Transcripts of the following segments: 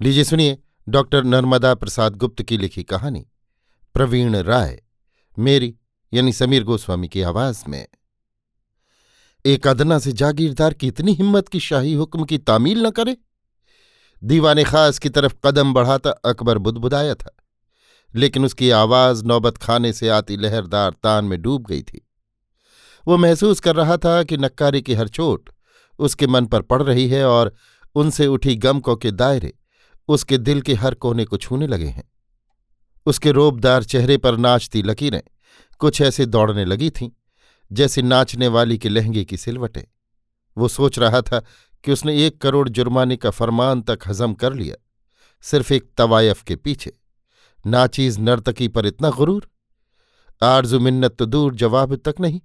लीजिए सुनिए डॉक्टर नर्मदा प्रसाद गुप्त की लिखी कहानी, प्रवीण राय, मेरी, यानी समीर गोस्वामी की आवाज़ में। एक अदना से जागीरदार की इतनी हिम्मत की शाही हुक्म की तामील न करे। दीवाने खास की तरफ़ कदम बढ़ाता अकबर बुदबुदाया था, लेकिन उसकी आवाज़ नौबत खाने से आती लहरदार तान में डूब गई थी। वो महसूस कर रहा था कि नक्कारी की हर चोट उसके मन पर पड़ रही है और उनसे उठी गमकों के दायरे उसके दिल के हर कोने को छूने लगे हैं। उसके रोबदार चेहरे पर नाचती लकीरें कुछ ऐसे दौड़ने लगी थीं, जैसे नाचने वाली के लहंगे की सिलवटें। वो सोच रहा था कि उसने एक करोड़ जुर्माने का फरमान तक हजम कर लिया, सिर्फ़ एक तवायफ के पीछे। नाचीज नर्तकी पर इतना गुरूर? आरज़ू मिन्नत तो दूर जवाब तक नहीं।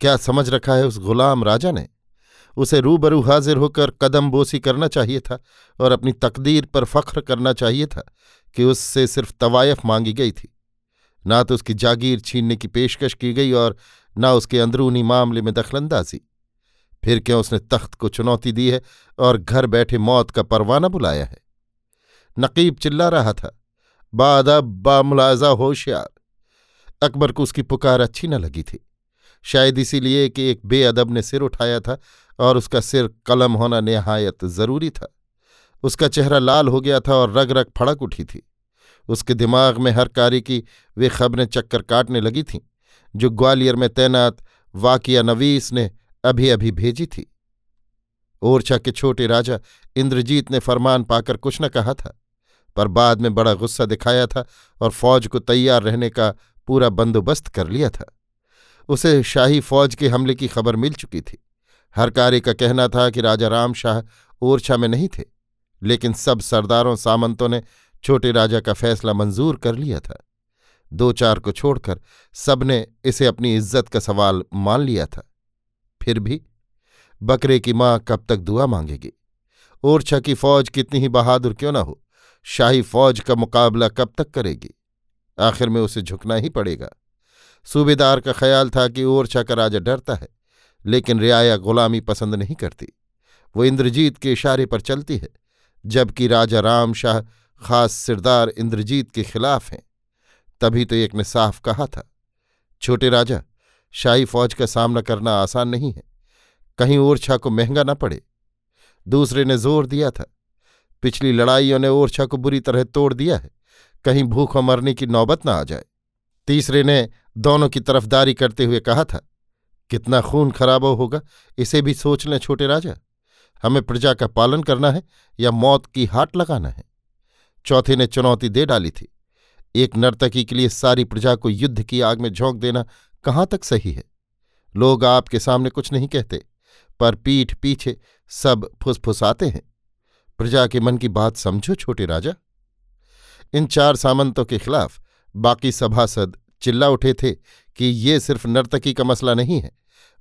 क्या समझ रखा है उस गुलाम राजा ने? उसे रूबरू हाजिर होकर कदम बोसी करना चाहिए था और अपनी तकदीर पर फख्र करना चाहिए था कि उससे सिर्फ़ तवायफ मांगी गई थी। ना तो उसकी जागीर छीनने की पेशकश की गई और ना उसके अंदरूनी मामले में दखलंदाजी। फिर क्यों उसने तख्त को चुनौती दी है और घर बैठे मौत का परवाना बुलाया है? नकीब चिल्ला रहा था। बादब बामुलाजा होशियार। अकबर को उसकी पुकार अच्छी न लगी थी। शायद इसीलिए कि एक बेअदब ने सिर उठाया था और उसका सिर कलम होना नहायत ज़रूरी था। उसका चेहरा लाल हो गया था और रग रग फड़क उठी थी। उसके दिमाग में हर कार्य की वे खबरें चक्कर काटने लगी थीं, जो ग्वालियर में तैनात वाकिया नवीस ने अभी अभी भेजी थी। ओरछा के छोटे राजा इंद्रजीत ने फरमान पाकर कुछ न कहा था, पर बाद में बड़ा गुस्सा दिखाया था और फौज को तैयार रहने का पूरा बंदोबस्त कर लिया था। उसे शाही फौज के हमले की खबर मिल चुकी थी। हर कार्य का कहना था कि राजा राम शाह ओरछा में नहीं थे, लेकिन सब सरदारों सामंतों ने छोटे राजा का फैसला मंजूर कर लिया था। दो चार को छोड़कर सबने इसे अपनी इज़्ज़त का सवाल मान लिया था। फिर भी बकरे की माँ कब तक दुआ मांगेगी? ओरछा की फौज कितनी ही बहादुर क्यों ना हो? शाही फौज का मुकाबला कब तक करेगी? आखिर में उसे झुकना ही पड़ेगा। सूबेदार का ख्याल था कि ओरछा का राजा डरता है। लेकिन रियाया गुलामी पसंद नहीं करती। वो इंद्रजीत के इशारे पर चलती है, जबकि राजा राम शाह खास सिरदार इंद्रजीत के खिलाफ हैं। तभी तो एक ने साफ़ कहा था, छोटे राजा, शाही फौज का सामना करना आसान नहीं है। कहीं ओरछा को महँगा न पड़े। दूसरे ने ज़ोर दिया था, पिछली लड़ाइयों ने ओरछा को बुरी तरह तोड़ दिया है। कहीं भूखों मरने की नौबत न आ जाए। तीसरे ने दोनों की तरफदारी करते हुए कहा था कितना खून खराबो होगा, इसे भी सोच लें छोटे राजा। हमें प्रजा का पालन करना है या मौत की हाट लगाना है। चौथे ने चुनौती दे डाली थी। एक नर्तकी के लिए सारी प्रजा को युद्ध की आग में झोंक देना कहाँ तक सही है? लोग आपके सामने कुछ नहीं कहते, पर पीठ पीछे सब फुसफुसाते हैं। प्रजा के मन की बात समझो छोटे राजा। इन चार सामंतों के खिलाफ बाकी सभासद चिल्ला उठे थे कि ये सिर्फ़ नर्तकी का मसला नहीं है,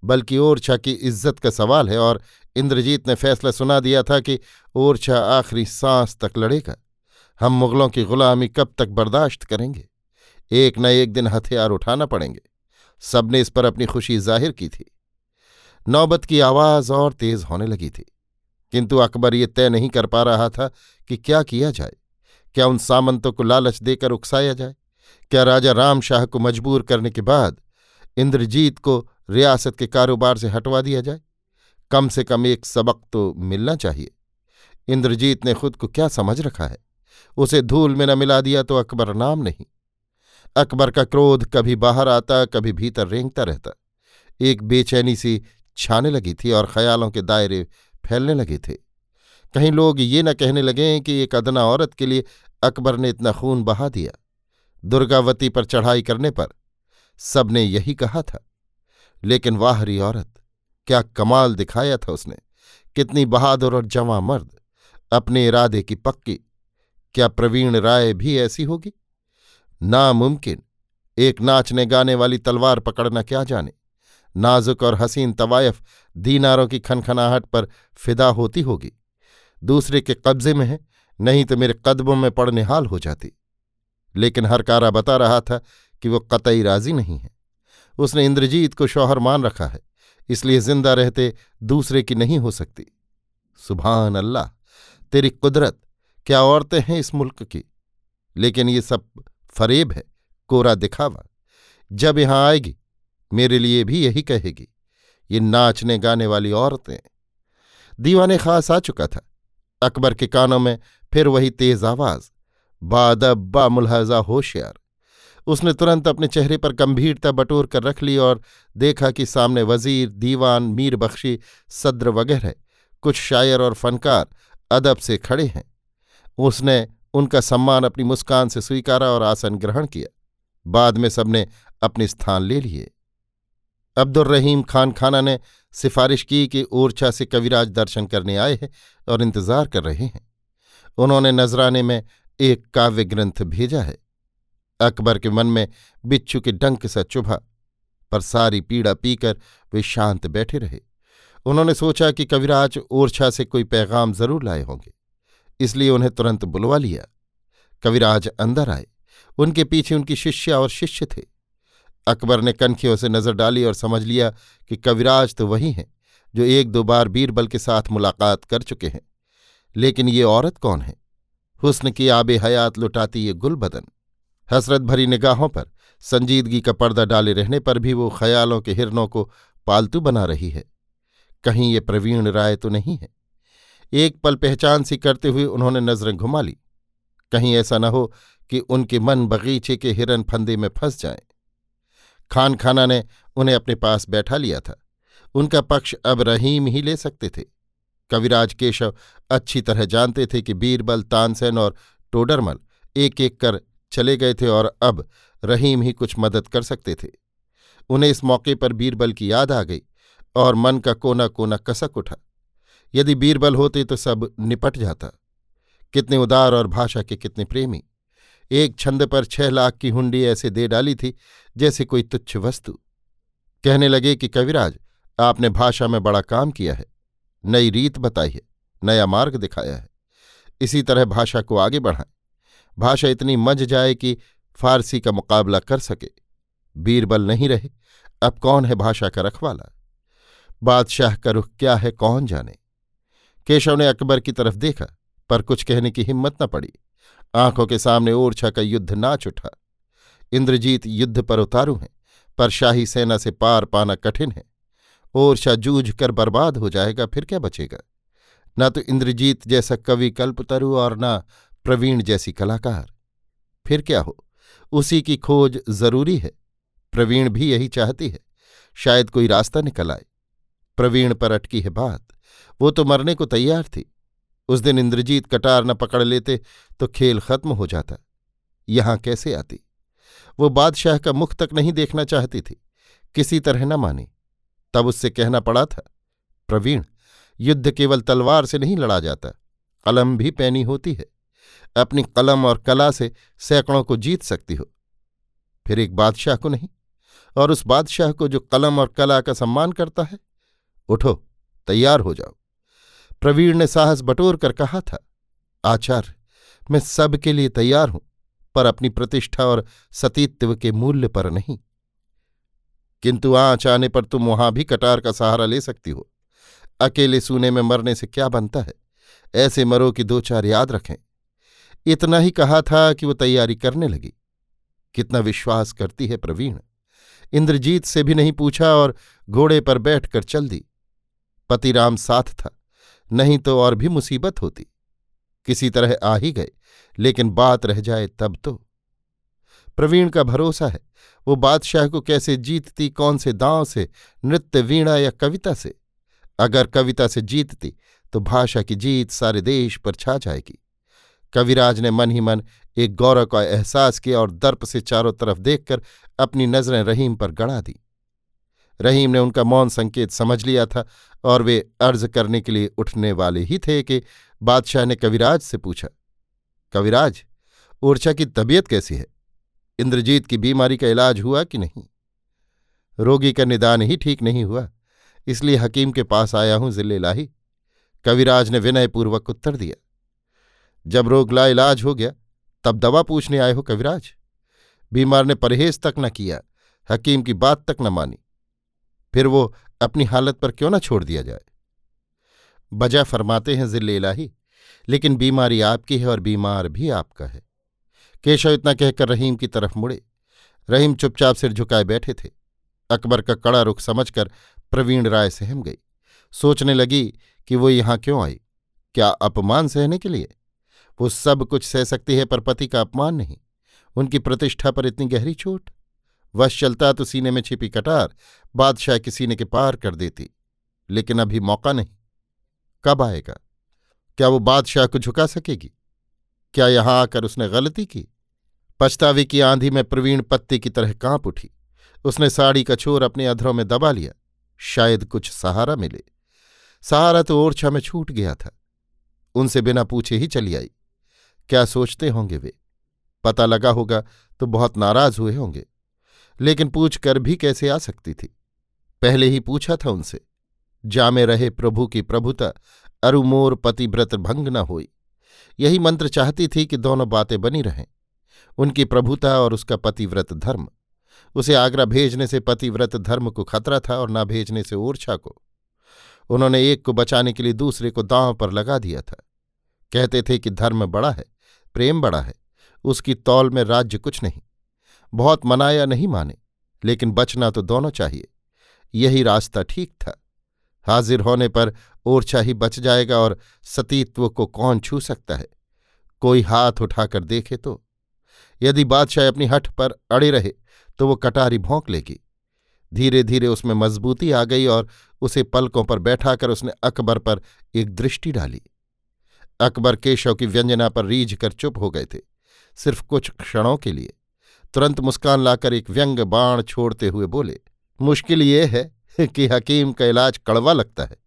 बल्कि ओरछा की इज़्ज़त का सवाल है और इंद्रजीत ने फैसला सुना दिया था कि ओरछा आखिरी सांस तक लड़ेगा। हम मुगलों की गुलामी कब तक बर्दाश्त करेंगे? एक न एक दिन हथियार उठाना पड़ेंगे। सबने इस पर अपनी खुशी ज़ाहिर की थी। नौबत की आवाज़ और तेज होने लगी थी। किंतु अकबर ये तय नहीं कर पा रहा था कि क्या किया जाए। क्या उन सामंतों को लालच देकर उकसाया जाए? क्या राजा राम शाह को मजबूर करने के बाद इंद्रजीत को रियासत के कारोबार से हटवा दिया जाए? कम से कम एक सबक तो मिलना चाहिए। इंद्रजीत ने खुद को क्या समझ रखा है? उसे धूल में न मिला दिया तो अकबर नाम नहीं। अकबर का क्रोध कभी बाहर आता, कभी भीतर रेंगता रहता। एक बेचैनी सी छाने लगी थी और ख्यालों के दायरे फैलने लगे थे। कहीं लोग ये न कहने लगे कि एक अदना औरत के लिए अकबर ने इतना खून बहा दिया। दुर्गावती पर चढ़ाई करने पर सबने यही कहा था। लेकिन वाहरी औरत, क्या कमाल दिखाया था उसने। कितनी बहादुर और जवां मर्द, अपने इरादे की पक्की। क्या प्रवीण राय भी ऐसी होगी? नामुमकिन, एक नाचने गाने वाली तलवार पकड़ना क्या जाने। नाजुक और हसीन तवायफ, दीनारों की खनखनाहट पर फिदा होती होगी। दूसरे के कब्जे में है, नहीं तो मेरे कदमों में पड़ने हाल हो जाती। लेकिन हरकारा बता रहा था कि वो कतई राज़ी नहीं है। उसने इंद्रजीत को शौहर मान रखा है, इसलिए ज़िंदा रहते दूसरे की नहीं हो सकती। सुबहान अल्लाह, तेरी कुदरत, क्या औरतें हैं इस मुल्क की? लेकिन ये सब फरेब है, कोरा दिखावा। जब यहाँ आएगी, मेरे लिए भी यही कहेगी, ये नाचने गाने वाली औरतें। दीवाने खास आ चुका था। अकबर के कानों में फिर वही तेज आवाज़ बादब बा मुलहजा होशियार। उसने तुरंत अपने चेहरे पर गंभीरता बटोर कर रख ली और देखा कि सामने वज़ीर, दीवान, मीर बख्शी, सद्र वगैरह, कुछ शायर और फनकार अदब से खड़े हैं। उसने उनका सम्मान अपनी मुस्कान से स्वीकारा और आसन ग्रहण किया। बाद में सबने अपने स्थान ले लिए। अब्दुलरहीम खान खाना ने सिफारिश की कि ओरछा से कविराज दर्शन करने आए हैं और इंतज़ार कर रहे हैं। उन्होंने नजराने में एक काव्य ग्रंथ भेजा है। अकबर के मन में बिच्छू के डंक सा चुभा, पर सारी पीड़ा पीकर वे शांत बैठे रहे। उन्होंने सोचा कि कविराज ओरछा से कोई पैगाम ज़रूर लाए होंगे, इसलिए उन्हें तुरंत बुलवा लिया। कविराज अंदर आए, उनके पीछे उनकी शिष्या और शिष्य थे। अकबर ने कनखियों से नज़र डाली और समझ लिया कि कविराज तो वही हैं, जो एक दो बार बीरबल के साथ मुलाकात कर चुके हैं। लेकिन ये औरत कौन है? हुस्न की आबे हयात लुटाती ये गुलबदन। हसरत भरी निगाहों पर, संजीदगी का पर्दा डाले रहने पर भी वो ख्यालों के हिरनों को पालतू बना रही है। कहीं ये प्रवीण राय तो नहीं है। एक पल पहचान सी करते हुए उन्होंने नज़रें घुमा ली। कहीं ऐसा न हो कि उनके मन बगीचे के हिरन फंदे में फंस जाएँ। खान खाना ने उन्हें अपने पास बैठा लिया था। उनका पक्ष अब रहीम ही ले सकते थे। कविराज केशव अच्छी तरह जानते थे कि बीरबल, तानसेन और टोडरमल एक एक कर चले गए थे और अब रहीम ही कुछ मदद कर सकते थे। उन्हें इस मौके पर बीरबल की याद आ गई और मन का कोना कोना कसक उठा। यदि बीरबल होते तो सब निपट जाता। कितने उदार और भाषा के कितने प्रेमी। एक छंद पर छह लाख की हुंडी ऐसे दे डाली थी जैसे कोई तुच्छ वस्तु। कहने लगे कि कविराज, आपने भाषा में बड़ा काम किया है। नई रीत बताई है, नया मार्ग दिखाया है। इसी तरह भाषा को आगे बढ़ाएँ। भाषा इतनी मज जाए कि फारसी का मुकाबला कर सके। बीरबल नहीं रहे, अब कौन है भाषा का रखवाला? बादशाह का रुख क्या है कौन जाने? केशव ने अकबर की तरफ़ देखा, पर कुछ कहने की हिम्मत न पड़ी। आँखों के सामने ओरछा का युद्ध नाच उठा। इंद्रजीत युद्ध पर उतारू हैं, पर शाही सेना से पार पाना कठिन है। ओरछा जूझ कर बर्बाद हो जाएगा, फिर क्या बचेगा? न तो इंद्रजीत जैसा कवि कल्पतरु और न प्रवीण जैसी कलाकार। फिर क्या हो? उसी की खोज ज़रूरी है। प्रवीण भी यही चाहती है। शायद कोई रास्ता निकल आए। प्रवीण पर अटकी है बात। वो तो मरने को तैयार थी। उस दिन इंद्रजीत कटार न पकड़ लेते तो खेल खत्म हो जाता। यहाँ कैसे आती? वो बादशाह का मुख तक नहीं देखना चाहती थी। किसी तरह न मानी। तब उससे कहना पड़ा था, प्रवीण, युद्ध केवल तलवार से नहीं लड़ा जाता, कलम भी पैनी होती है। अपनी कलम और कला से सैकड़ों को जीत सकती हो। फिर एक बादशाह को नहीं, और उस बादशाह को जो कलम और कला का सम्मान करता है, उठो, तैयार हो जाओ। प्रवीण ने साहस बटोर कर कहा था, आचार्य, मैं सबके लिए तैयार हूँ, पर अपनी प्रतिष्ठा और सतीत्व के मूल्य पर नहीं। किंतु आँच आने पर तुम वहाँ भी कटार का सहारा ले सकती हो। अकेले सूने में मरने से क्या बनता है? ऐसे मरो कि दो चार याद रखें। इतना ही कहा था कि वो तैयारी करने लगी। कितना विश्वास करती है प्रवीण। इंद्रजीत से भी नहीं पूछा और घोड़े पर बैठकर चल दी। पतिराम साथ था। नहीं तो और भी मुसीबत होती। किसी तरह आ ही गए, लेकिन बात रह जाए तब तो। प्रवीण का भरोसा है। वो बादशाह को कैसे जीतती, कौन से दांव से, नृत्य, वीणा या कविता से? अगर कविता से जीतती तो भाषा की जीत सारे देश पर छा जाएगी। कविराज ने मन ही मन एक गौरव का एहसास किया और दर्प से चारों तरफ़ देखकर अपनी नज़रें रहीम पर गड़ा दी। रहीम ने उनका मौन संकेत समझ लिया था और वे अर्ज़ करने के लिए उठने वाले ही थे कि बादशाह ने कविराज से पूछा, कविराज, ऊर्जा की तबीयत कैसी है? इंद्रजीत की बीमारी का इलाज हुआ कि नहीं? रोगी का निदान ही ठीक नहीं हुआ, इसलिए हकीम के पास आया हूँ ज़िले लाही। कविराज ने विनयपूर्वक उत्तर दिया, जब रोगला इलाज हो गया, तब दवा पूछने आए हो कविराज? बीमार ने परहेज तक न किया, हकीम की बात तक न मानी। फिर वो अपनी हालत पर क्यों न छोड़ दिया जाए? बजा फरमाते हैं ज़िले इलाही लेकिन बीमारी आपकी है और बीमार भी आपका है। केशव इतना कहकर रहीम की तरफ़ मुड़े। रहीम चुपचाप सिर झुकाए बैठे थे। अकबर का कड़ा रुख समझकर प्रवीण राय सहम गई। सोचने लगी कि वो यहाँ क्यों आई? क्या अपमान सहने के लिए? वो सब कुछ सह सकती है पर पति का अपमान नहीं। उनकी प्रतिष्ठा पर इतनी गहरी चोट। वश चलता तो सीने में छिपी कटार, बादशाह के सीने के पार कर देती। लेकिन अभी मौका नहीं। कब आएगा? क्या वो बादशाह को झुका सकेगी? क्या यहाँ आकर उसने गलती की? पछतावे की आंधी में प्रवीण पत्ते की तरह काँप उठी। उसने साड़ी का छोर अपने अधरों में दबा लिया। शायद कुछ सहारा मिले। सहारा तो ओरछा में छूट गया था। उनसे बिना पूछे ही चली आई। क्या सोचते होंगे वे? पता लगा होगा तो बहुत नाराज़ हुए होंगे। लेकिन पूछ कर भी कैसे आ सकती थी? पहले ही पूछा था उनसे। जामे रहे प्रभु की प्रभुता, अरुमोर पतिव्रत भंग न होई। यही मंत्र चाहती थी कि दोनों बातें बनी रहें। उनकी प्रभुता और उसका पतिव्रत धर्म। उसे आगरा भेजने से पतिव्रत धर्म को खतरा था और न भेजने से ओरछा को। उन्होंने एक को बचाने के लिए दूसरे को दांव पर लगा दिया था। कहते थे कि धर्म बड़ा है, प्रेम बड़ा है, उसकी तौल में राज्य कुछ नहीं। बहुत मनाया नहीं माने, लेकिन बचना तो दोनों चाहिए। यही रास्ता ठीक था। हाजिर होने पर ओरछा ही बच जाएगा और सतीत्व को कौन छू सकता है? कोई हाथ उठाकर देखे तो। यदि बादशाह अपनी हठ पर अड़े रहे तो वो कटारी भोंक लेगी। धीरे धीरे उसमें मजबूती आ गई और उसे पलकों पर बैठाकर उसने अकबर पर एक दृष्टि डाली। अकबर केशव की व्यंजना पर रीझ कर चुप हो गए थे, सिर्फ़ कुछ क्षणों के लिए। तुरंत मुस्कान लाकर एक व्यंग बाण छोड़ते हुए बोले, मुश्किल ये है कि हकीम का इलाज कड़वा लगता है।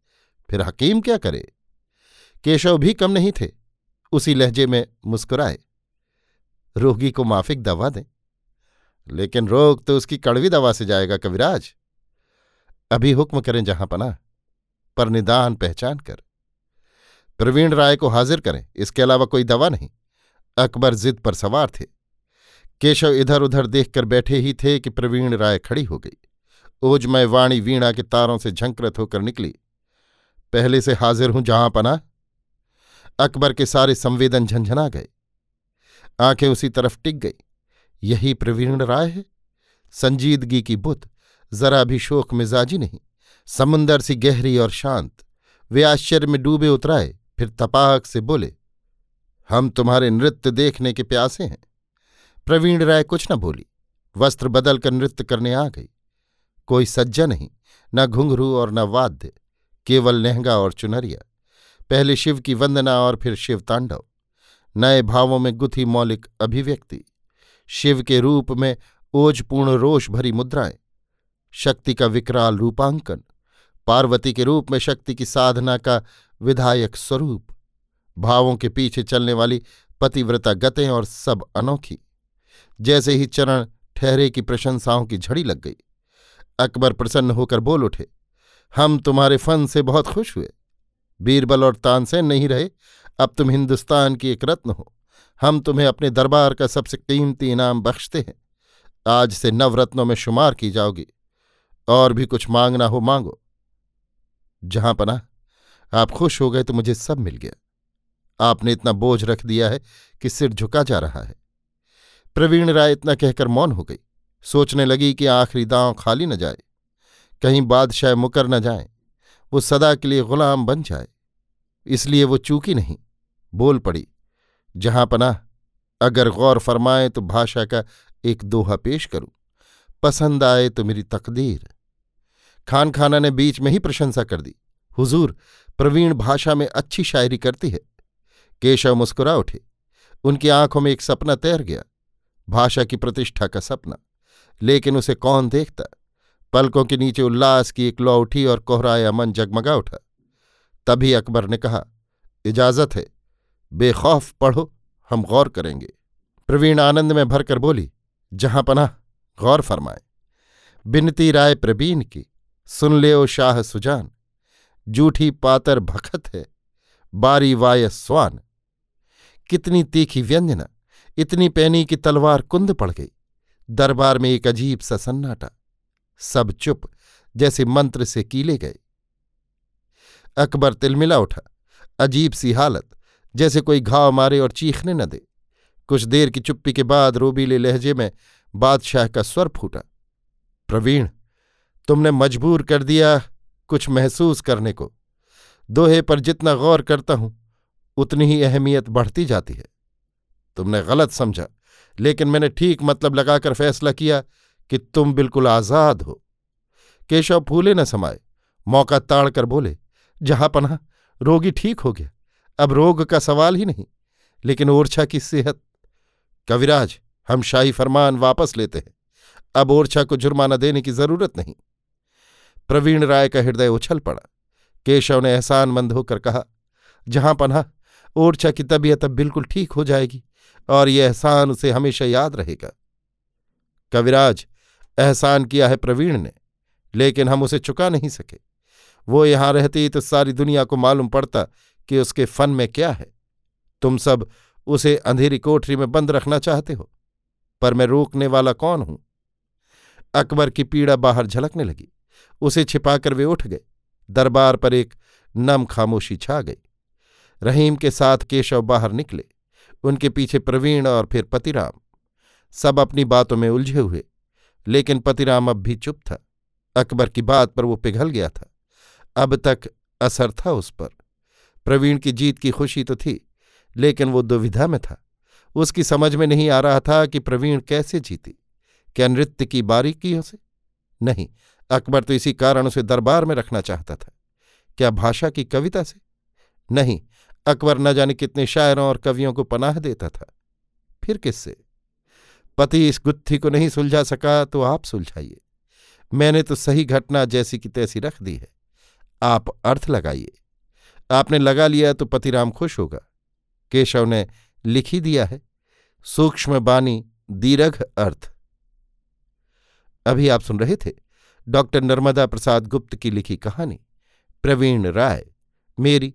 फिर हकीम क्या करे? केशव भी कम नहीं थे। उसी लहजे में मुस्कुराए। रोगी को माफिक दवा दें। लेकिन रोग तो उसकी कड़वी दवा से जाएगा कविराज। अभी हुक्म करें जहाँ पना, पर निदान पहचान कर। प्रवीण राय को हाजिर करें। इसके अलावा कोई दवा नहीं। अकबर जिद पर सवार थे। केशव इधर उधर देखकर बैठे ही थे कि प्रवीण राय खड़ी हो गई। ओजमय वाणी वीणा के तारों से झंकृत होकर निकली। पहले से हाजिर हूँ जहाँ पना अकबर के सारे संवेदन झंझना गए। आँखें उसी तरफ़ टिक गई। यही प्रवीण राय है? संजीदगी की बुत, जरा भी शोक मिजाजी नहीं। समुंदर सी गहरी और शांत। वे आश्चर्य में डूबे उतराए, फिर तपाक से बोले, हम तुम्हारे नृत्य देखने के प्यासे हैं। प्रवीण राय कुछ न बोली। वस्त्र बदलकर नृत्य करने आ गई। कोई सज्जा नहीं, न घुंघरू और न वाद्य, केवल लहंगा और चुनरिया। पहले शिव की वंदना और फिर शिव तांडव। नए भावों में गुथी मौलिक अभिव्यक्ति। शिव के रूप में ओजपूर्ण रोष भरी मुद्राएँ। शक्ति का विकराल रूपांकन। पार्वती के रूप में शक्ति की साधना का विधायक स्वरूप। भावों के पीछे चलने वाली पतिव्रता गतें और सब अनोखी। जैसे ही चरण ठहरे की प्रशंसाओं की झड़ी लग गई। अकबर प्रसन्न होकर बोल उठे, हम तुम्हारे फन से बहुत खुश हुए। बीरबल और तानसेन नहीं रहे, अब तुम हिंदुस्तान की एक रत्न हो। हम तुम्हें अपने दरबार का सबसे कीमती इनाम बख्शते हैं। आज से नवरत्नों में शुमार की जाओगी, और भी कुछ मांगना हो मांगो। जहाँ पना आप खुश हो गए तो मुझे सब मिल गया। आपने इतना बोझ रख दिया है कि सिर झुका जा रहा है। प्रवीण राय इतना कहकर मौन हो गई। सोचने लगी कि आखिरी दांव खाली न जाए, कहीं बादशाह मुकर न जाए, वो सदा के लिए गुलाम बन जाए। इसलिए वो चूकी नहीं, बोल पड़ी, जहाँ पनाह, अगर गौर फरमाए तो भाषा का एक दोहा पेश करूँ, पसंद आए तो मेरी तकदीर। खान खाना ने बीच में ही प्रशंसा कर दी, हुजूर, प्रवीण भाषा में अच्छी शायरी करती है। केशव मुस्कुरा उठे, उनकी आँखों में एक सपना तैर गया, भाषा की प्रतिष्ठा का सपना। लेकिन उसे कौन देखता? पलकों के नीचे उल्लास की एक लौ उठी और कोहराया मन जगमगा उठा। तभी अकबर ने कहा, इजाज़त है। बेखौफ पढ़ो, हम गौर करेंगे। प्रवीण आनंद में भरकर बोली, जहाँ पनाह, गौर फरमाए। बिनती राय प्रवीण की, सुन ले ओ शाह सुजान। जूठी पातर भखत है, बारी वाय स्वान। कितनी तीखी व्यंजना, इतनी पैनी की तलवार कुंद पड़ गई। दरबार में एक अजीब सा सन्नाटा। सब चुप, जैसे मंत्र से कीले गए। अकबर तिलमिला उठा। अजीब सी हालत, जैसे कोई घाव मारे और चीखने न दे। कुछ देर की चुप्पी के बाद रोबीले लहजे में बादशाह का स्वर फूटा। प्रवीण, तुमने मजबूर कर दिया कुछ महसूस करने को। दोहे पर जितना गौर करता हूँ, उतनी ही अहमियत बढ़ती जाती है। तुमने गलत समझा। लेकिन मैंने ठीक मतलब लगाकर फैसला किया कि तुम बिल्कुल आज़ाद हो। केशव फूले न समाये, मौका ताड़ कर बोले, जहाँ पना रोगी ठीक हो गया, अब रोग का सवाल ही नहीं, लेकिन ओरछा की सेहत। कविराज, हम शाही फरमान वापस लेते हैं, अब ओरछा को जुर्माना देने की ज़रूरत नहीं। प्रवीण राय का हृदय उछल पड़ा। केशव ने एहसान मंद होकर कहा, जहाँ पन्हा ओरछा की तबीयत अब बिल्कुल ठीक हो जाएगी और यह एहसान उसे हमेशा याद रहेगा। कविराज, एहसान किया है प्रवीण ने, लेकिन हम उसे चुका नहीं सके। वो यहाँ रहती तो सारी दुनिया को मालूम पड़ता कि उसके फन में क्या है। तुम सब उसे अंधेरी कोठरी में बंद रखना चाहते हो, पर मैं रोकने वाला कौन हूँ? अकबर की पीड़ा बाहर झलकने लगी। उसे छिपाकर वे उठ गए। दरबार पर एक नम खामोशी छा गई। रहीम के साथ केशव बाहर निकले। उनके पीछे प्रवीण और फिर पतिराम। सब अपनी बातों में उलझे हुए, लेकिन पतिराम अब भी चुप था। अकबर की बात पर वो पिघल गया था। अब तक असर था उस पर। प्रवीण की जीत की खुशी तो थी, लेकिन वो दुविधा में था। उसकी समझ में नहीं आ रहा था कि प्रवीण कैसे जीती। क्या नृत्य की बारीकियों से? नहीं, अकबर तो इसी कारण उसे दरबार में रखना चाहता था। क्या भाषा की कविता से? नहीं अकबर न जाने कितने शायरों और कवियों को पनाह देता था। फिर किससे? पति इस गुत्थी को नहीं सुलझा सका तो आप सुलझाइए। मैंने तो सही घटना जैसी की तैसी रख दी है। आप अर्थ लगाइए। आपने लगा लिया तो पतिराम खुश होगा। केशव ने लिख ही दिया है, सूक्ष्म बानी दीर्घ अर्थ। अभी आप सुन रहे थे डॉक्टर नर्मदा प्रसाद गुप्त की लिखी कहानी, प्रवीण राय, मेरी